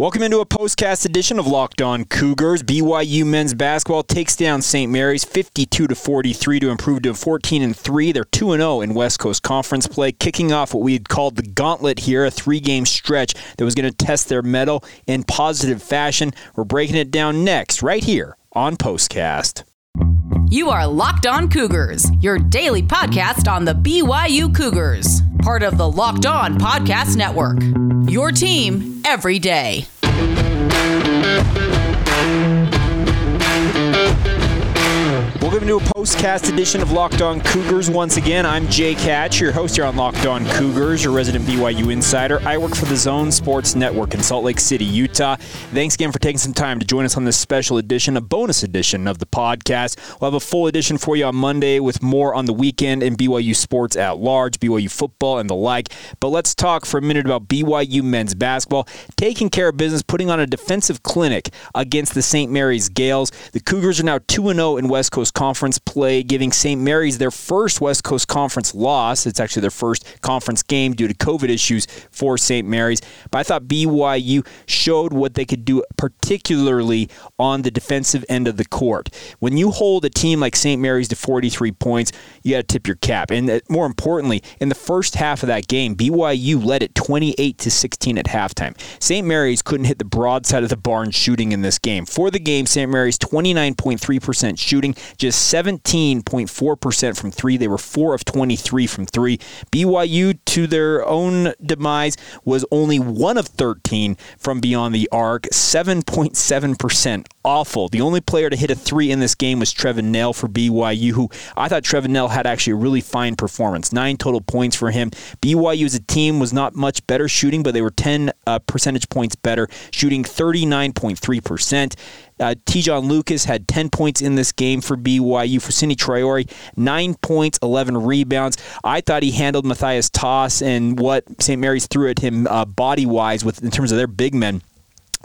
Welcome into a postcast edition of Locked On Cougars. BYU men's basketball takes down St. Mary's 52 to 43 to improve to 14 and 3. They're 2 and 0 in West Coast Conference play, kicking off what we had called the gauntlet here, a three-game stretch that was going to test their mettle in positive fashion. We're breaking it down next right here on Postcast. You are Locked On Cougars, your daily podcast on the BYU Cougars, part of the Locked On Podcast Network. Your team every day. Welcome to a postcast edition of Locked On Cougars. Once again, I'm Jake Hatch, your host here on Locked On Cougars, your resident BYU insider. I work for the Zone Sports Network in Salt Lake City, Utah. Thanks again for taking some time to join us on this special edition, a bonus edition of the podcast. We'll have a full edition for you on Monday with more on the weekend and BYU sports at large, BYU football and the like. But let's talk for a minute about BYU men's basketball, taking care of business, putting on a defensive clinic against the St. Mary's Gales. The Cougars are now 2 0 in West Coast Conference play, giving St. Mary's their first West Coast Conference loss. It's actually their first conference game due to COVID issues for St. Mary's. But I thought BYU showed what they could do, particularly on the defensive end of the court. When you hold a team like St. Mary's to 43 points, you got to tip your cap. And uh, more importantly, in the first half of that game, BYU led it 28 to 16 at halftime. St. Mary's couldn't hit the broadside of the barn shooting in this game. For the game, St. Mary's 29.3% shooting, just 17.4% from three. They were four of 23 from three. BYU, to their own demise, was only one of 13 from beyond the arc, 7.7%. Awful. The only player to hit a three in this game was Trevin Knell for BYU, who I thought Trevin Knell had actually a really fine performance. Nine total points for him. BYU as a team was not much better shooting, but they were 10 uh, percentage points better, shooting 39.3%. Uh, Te'Jon Lucas had 10 points in this game for BYU. For Fousseyni Traore, 9 points, 11 rebounds. I thought he handled Matthias Tass and what St. Mary's threw at him uh, body wise with in terms of their big men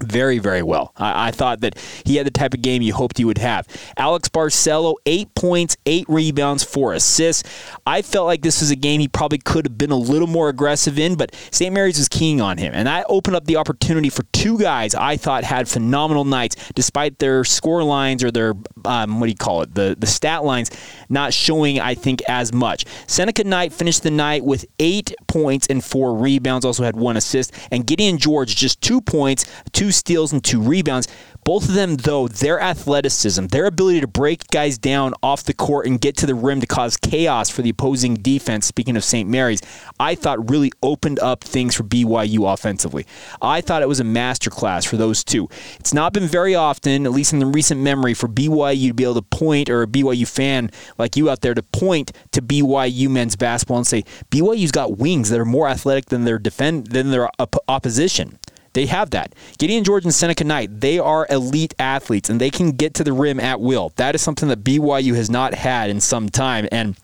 very, very well. I, I, thought that he had the type of game you hoped he would have. Alex Barcelo, eight points, eight rebounds, four assists. I felt like this was a game he probably could have been a little more aggressive in, but St. Mary's was keying on him. And that opened up the opportunity for two guys I thought had phenomenal nights, despite their score lines or their, um, what do you call it, the, the stat lines not showing, I think, as much. Seneca Knight finished the night with eight points and four rebounds, also had one assist. And Gideon George, just two points, two two steals and two rebounds. Both of them, though, their athleticism, their ability to break guys down off the court and get to the rim to cause chaos for the opposing defense, speaking of St. Mary's, I thought really opened up things for BYU offensively. I thought it was a masterclass for those two. It's not been very often, at least in the recent memory, for BYU to be able to point, or a BYU fan like you out there to point to BYU men's basketball and say, BYU's got wings that are more athletic than their defend than their op- opposition. They have that. Gideon George and Seneca Knight, they are elite athletes and they can get to the rim at will. That is something that BYU has not had in some time. And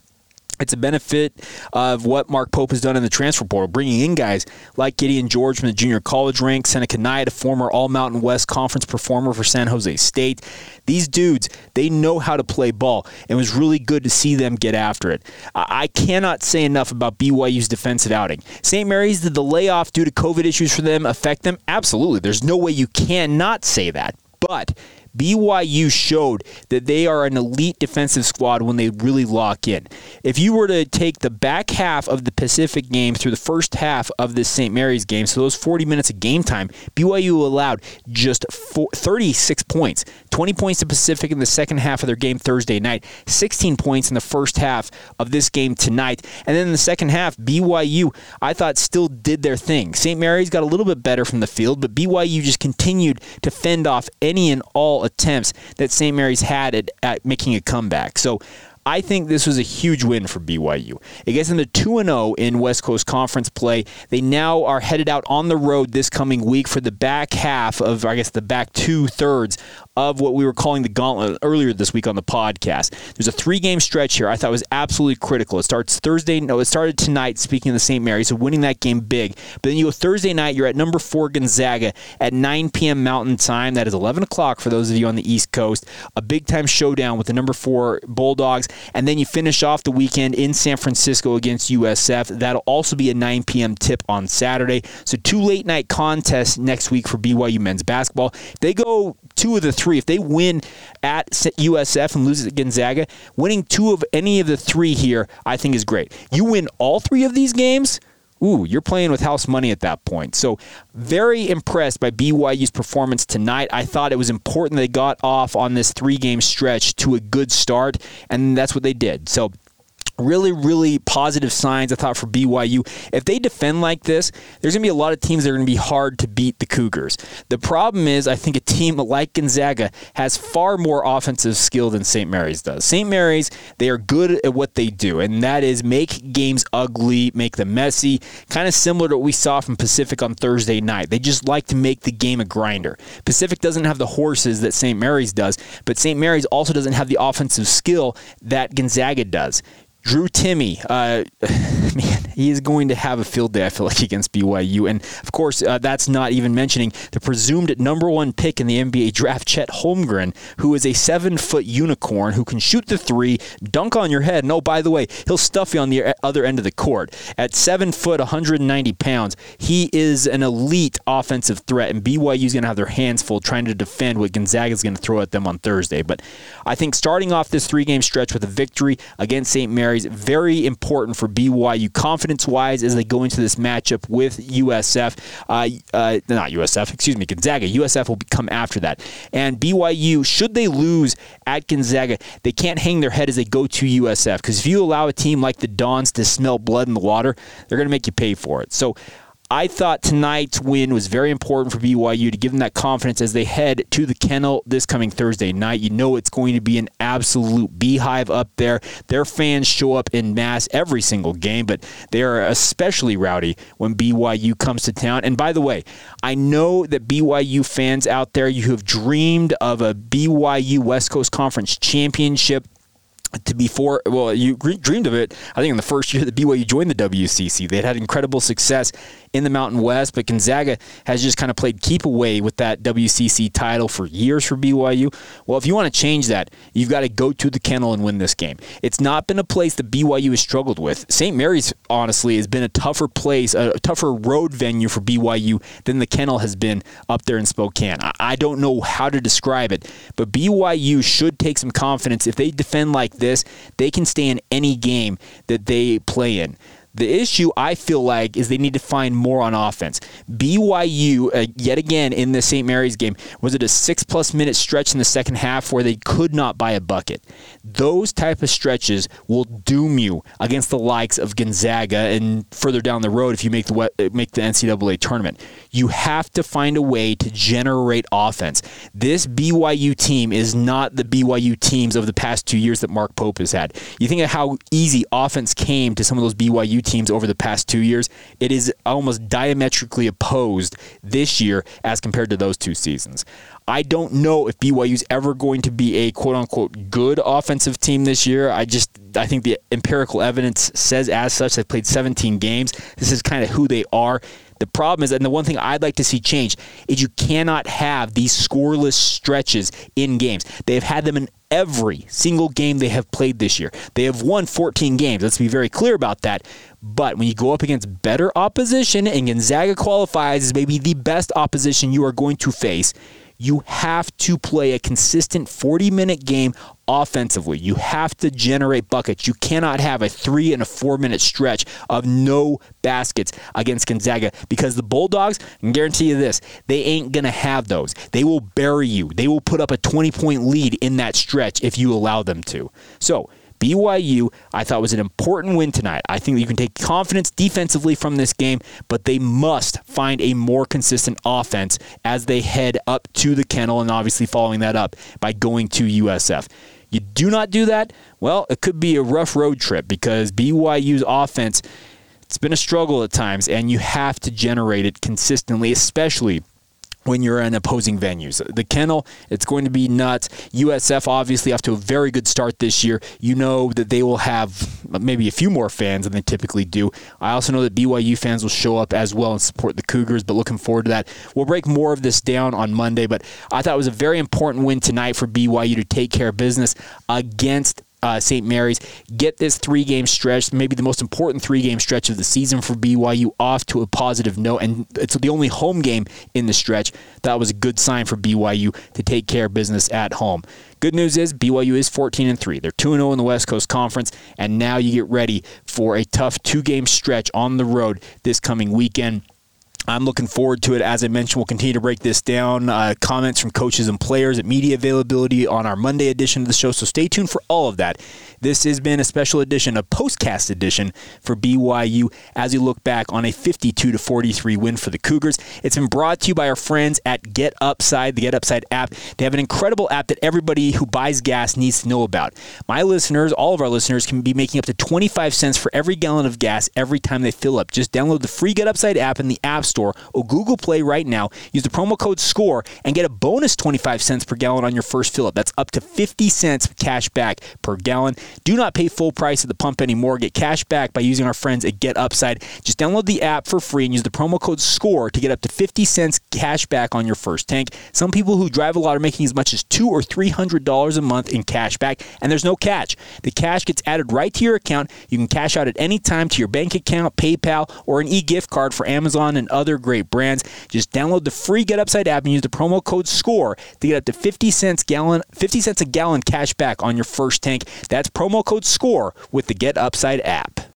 it's a benefit of what Mark Pope has done in the transfer portal, bringing in guys like Gideon George from the junior college ranks, Seneca Knight, a former All Mountain West Conference performer for San Jose State. These dudes, they know how to play ball, and it was really good to see them get after it. I cannot say enough about BYU's defensive outing. St. Mary's, did the layoff due to COVID issues for them affect them? Absolutely. There's no way you cannot say that. But BYU showed that they are an elite defensive squad when they really lock in. If you were to take the back half of the Pacific game through the first half of this St. Mary's game, so those 40 minutes of game time, BYU allowed just 36 points. 20 points to Pacific in the second half of their game Thursday night, 16 points in the first half of this game tonight. And then in the second half, BYU, I thought, still did their thing. St. Mary's got a little bit better from the field, but BYU just continued to fend off any and all attempts that St. Mary's had at, at making a comeback. So I think this was a huge win for BYU. It gets them to 2 0 in West Coast Conference play. They now are headed out on the road this coming week for the back half of, I guess, the back two thirds of what we were calling the gauntlet earlier this week on the podcast. There's a three game stretch here I thought was absolutely critical. It starts Thursday, no, it started tonight, speaking of the St. Mary's, so winning that game big. But then you go Thursday night, you're at number four Gonzaga at 9 p.m. Mountain Time. That is 11 o'clock for those of you on the East Coast. A big time showdown with the number four Bulldogs. And then you finish off the weekend in San Francisco against USF. That'll also be a 9 p.m. tip on Saturday. So two late night contests next week for BYU men's basketball. They go two of the three, if they win at USF and lose at Gonzaga, winning two of any of the three here, I think is great. You win all three of these games ooh, you're playing with house money at that point. So, very impressed by BYU's performance tonight. I thought it was important they got off on this three game stretch to a good start, and that's what they did. So, really, really positive signs, I thought, for BYU. If they defend like this, there's going to be a lot of teams that are going to be hard to beat the Cougars. The problem is, I think a team like Gonzaga has far more offensive skill than St. Mary's does. St. Mary's, they are good at what they do, and that is make games ugly, make them messy, kind of similar to what we saw from Pacific on Thursday night. They just like to make the game a grinder. Pacific doesn't have the horses that St. Mary's does, but St. Mary's also doesn't have the offensive skill that Gonzaga does. Drew Timme, uh, man, he is going to have a field day, I feel like, against BYU. And of course, uh, that's not even mentioning the presumed number one pick in the NBA draft, Chet Holmgren, who is a seven foot unicorn who can shoot the three, dunk on your head. And oh, by the way, he'll stuff you on the other end of the court. At seven foot, 190 pounds, he is an elite offensive threat. And BYU is going to have their hands full trying to defend what Gonzaga is going to throw at them on Thursday. But I think starting off this three game stretch with a victory against St. Mary's very important for BYU confidence wise as they go into this matchup with USF. Uh, uh, not USF, excuse me, Gonzaga. USF will come after that. And BYU, should they lose at Gonzaga, they can't hang their head as they go to USF because if you allow a team like the Dons to smell blood in the water, they're going to make you pay for it. So I thought tonight's win was very important for BYU to give them that confidence as they head to the kennel this coming Thursday night. You know it's going to be an absolute beehive up there. Their fans show up in mass every single game, but they are especially rowdy when BYU comes to town. And by the way, I know that BYU fans out there, you have dreamed of a BYU West Coast Conference championship to be before well you dreamed of it i think in the first year that byu joined the wcc they had incredible success in the Mountain West, but Gonzaga has just kind of played keep away with that WCC title for years for BYU. Well, if you want to change that, you've got to go to the kennel and win this game. It's not been a place that BYU has struggled with. St. Mary's, honestly, has been a tougher place, a tougher road venue for BYU than the kennel has been up there in Spokane. I don't know how to describe it, but BYU should take some confidence. If they defend like this, they can stay in any game that they play in. The issue I feel like is they need to find more on offense. BYU, uh, yet again in the St. Mary's game, was it a six plus minute stretch in the second half where they could not buy a bucket? Those type of stretches will doom you against the likes of Gonzaga and further down the road if you make the uh, make the NCAA tournament. You have to find a way to generate offense. This BYU team is not the BYU teams of the past two years that Mark Pope has had. You think of how easy offense came to some of those BYU teams over the past two years, it is almost diametrically opposed this year as compared to those two seasons. I don't know if BYU is ever going to be a quote unquote good offensive team this year. I just I think the empirical evidence says as such. They've played 17 games. This is kind of who they are. The problem is, and the one thing I'd like to see change is you cannot have these scoreless stretches in games. They've had them in every single game they have played this year. They have won 14 games. Let's be very clear about that. But when you go up against better opposition, and Gonzaga qualifies as maybe the best opposition you are going to face, you have to play a consistent 40 minute game offensively. You have to generate buckets. You cannot have a three and a four minute stretch of no baskets against Gonzaga because the Bulldogs, I can guarantee you this, they ain't going to have those. They will bury you. They will put up a 20 point lead in that stretch if you allow them to. So, BYU, I thought was an important win tonight. I think you can take confidence defensively from this game, but they must find a more consistent offense as they head up to the kennel and obviously following that up by going to USF. You do not do that, well, it could be a rough road trip because BYU's offense it's been a struggle at times and you have to generate it consistently, especially when you're in opposing venues. The kennel, it's going to be nuts. USF obviously off to a very good start this year. You know that they will have maybe a few more fans than they typically do. I also know that BYU fans will show up as well and support the Cougars, but looking forward to that. We'll break more of this down on Monday, but I thought it was a very important win tonight for BYU to take care of business against uh, St. Mary's. Get this three game stretch, maybe the most important three game stretch of the season for BYU, off to a positive note. And it's the only home game in the stretch. That was a good sign for BYU to take care of business at home. Good news is BYU is 14 and 3. They're 2 0 in the West Coast Conference, and now you get ready for a tough two game stretch on the road this coming weekend. I'm looking forward to it. As I mentioned, we'll continue to break this down. Uh, comments from coaches and players at media availability on our Monday edition of the show. So stay tuned for all of that. This has been a special edition, a postcast edition for BYU as we look back on a 52 to 43 win for the Cougars. It's been brought to you by our friends at Get Upside, the Get Upside app. They have an incredible app that everybody who buys gas needs to know about. My listeners, all of our listeners, can be making up to 25 cents for every gallon of gas every time they fill up. Just download the free Get Upside app in the App Store or Google Play right now. Use the promo code SCORE and get a bonus 25 cents per gallon on your first fill up. That's up to 50 cents cash back per gallon. Do not pay full price at the pump anymore. Get cash back by using our friends at Get Upside. Just download the app for free and use the promo code SCORE to get up to 50 cents cash back on your first tank. Some people who drive a lot are making as much as two or three hundred dollars a month in cash back, and there's no catch. The cash gets added right to your account. You can cash out at any time to your bank account, PayPal, or an e-gift card for Amazon and other great brands. Just download the free Get Upside app and use the promo code SCORE to get up to 50 cents gallon 50 cents a gallon cash back on your first tank. That's promo code SCORE with the Get Upside app.